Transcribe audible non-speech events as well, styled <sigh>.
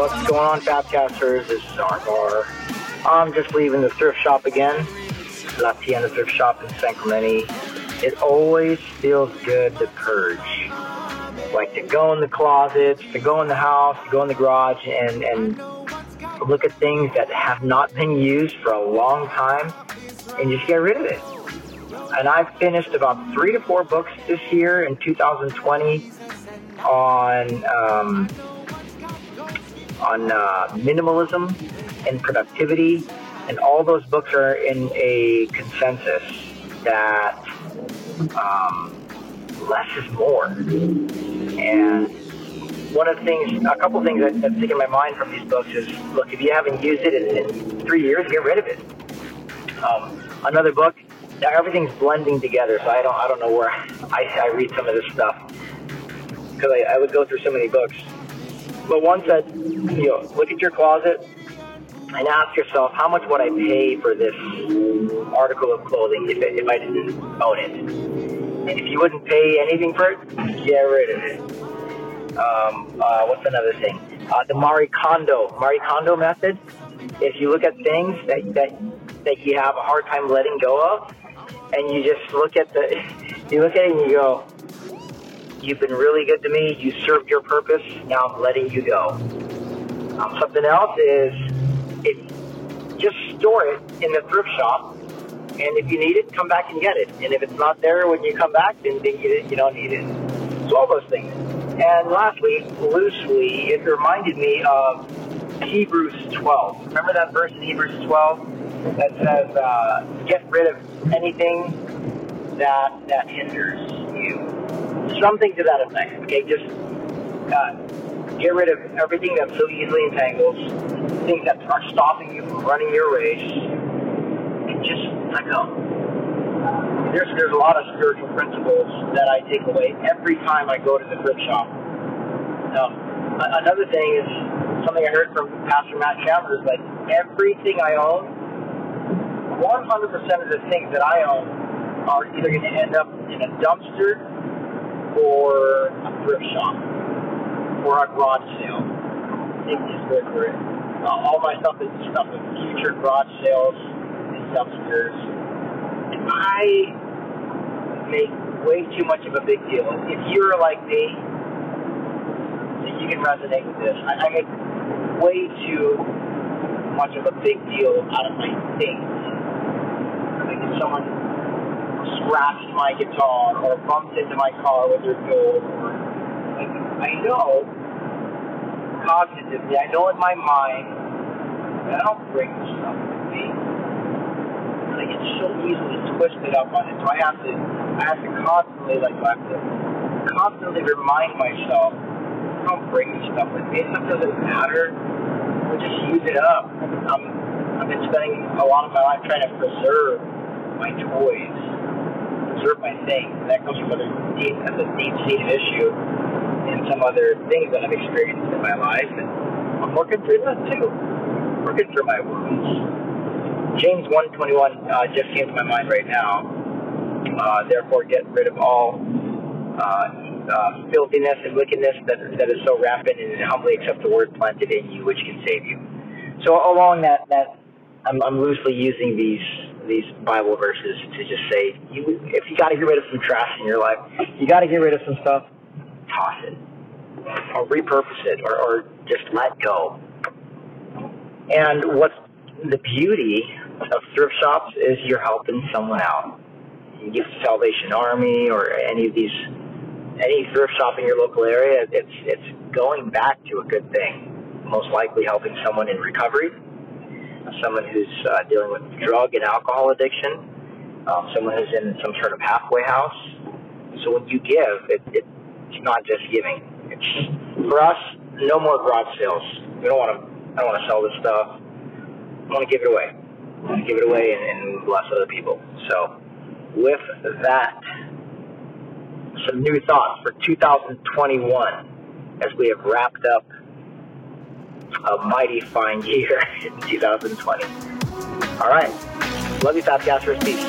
What's going on, Tapcasters? This is Argar. I'm just leaving the thrift shop again. La Tienda thrift shop in San Clemente. It always feels good to purge. Like to go in the closets, to go in the house, to go in the garage, and, and look at things that have not been used for a long time and just get rid of it. And I've finished about three to four books this year in 2020 on um, on uh, minimalism and productivity, and all those books are in a consensus that um, less is more. And one of the things, a couple of things that, that stick in my mind from these books is, look, if you haven't used it in, in three years, get rid of it. Um, another book, now everything's blending together, so I don't, I don't know where <laughs> I, I read some of this stuff because I, I would go through so many books. But one said, you know, look at your closet and ask yourself, how much would I pay for this article of clothing if, if I didn't own it? If you wouldn't pay anything for it, get rid of it. Um, uh, what's another thing? Uh, the Marie Kondo, Marie Kondo method. If you look at things that, that, that you have a hard time letting go of, and you just look at the, <laughs> you look at it and you go, You've been really good to me. You served your purpose. Now I'm letting you go. Um, something else is if just store it in the thrift shop, and if you need it, come back and get it. And if it's not there when you come back, then, then you, you don't need it. So all those things. And lastly, loosely, it reminded me of Hebrews 12. Remember that verse in Hebrews 12 that says, uh, "Get rid of anything that that hinders you." something to that effect. Okay, just uh, get rid of everything that so easily entangles, things that are stopping you from running your race, just go. There's there's a lot of spiritual principles that I take away every time I go to the thrift shop. Um, another thing is something I heard from Pastor Matt Chandler is like everything I own, 100% of the things that I own are either going to end up in a dumpster or a thrift shop or a garage sale. Take this word for it. Uh, all my stuff is stuff in future garage sales and. I make way too much of a big deal. If you're like me, you can resonate with this. I, I make way too much of a big deal out of my things. Like if someone scratched my guitar or bumped into my car with their. Or, like, I know cognitively, I know in my mind that I don't bring this stuff I get so easily twisted up on it. So I have to, I have to constantly, like, I have to constantly remind myself, I don't bring this stuff with me. Stuff doesn't matter. We'll just use it up. Um, I've been spending a lot of my life trying to preserve my toys preserve my things. That comes from other deep, a deep-seated issue and some other things that I've experienced in my life, and I'm working through that too. Working through my wounds. James 121 uh, just came to my mind right now. Uh, therefore, get rid of all uh, uh, filthiness and wickedness that, that is so rampant, and humbly accept the word planted in you, which can save you. So along that that I'm, I'm loosely using these these Bible verses to just say, you, if you got to get rid of some trash in your life, you got to get rid of some stuff, toss it, or repurpose it, or, or just let go. And what's the beauty of thrift shops is you're helping someone out. You give Salvation Army or any of these, any thrift shop in your local area, it's it's going back to a good thing. Most likely helping someone in recovery someone who's uh, dealing with drug and alcohol addiction, um, someone who's in some sort of halfway house. So when you give, it, it, it's not just giving. It's for us, no more garage sales. We don't want to. I don't want to sell this stuff. Want to give it away. Want to give it away and, and bless other people. So with that some new thoughts for 2021 as we have wrapped up a mighty fine year <laughs> in 2020. All right. Love you, Fastcasters. Peace.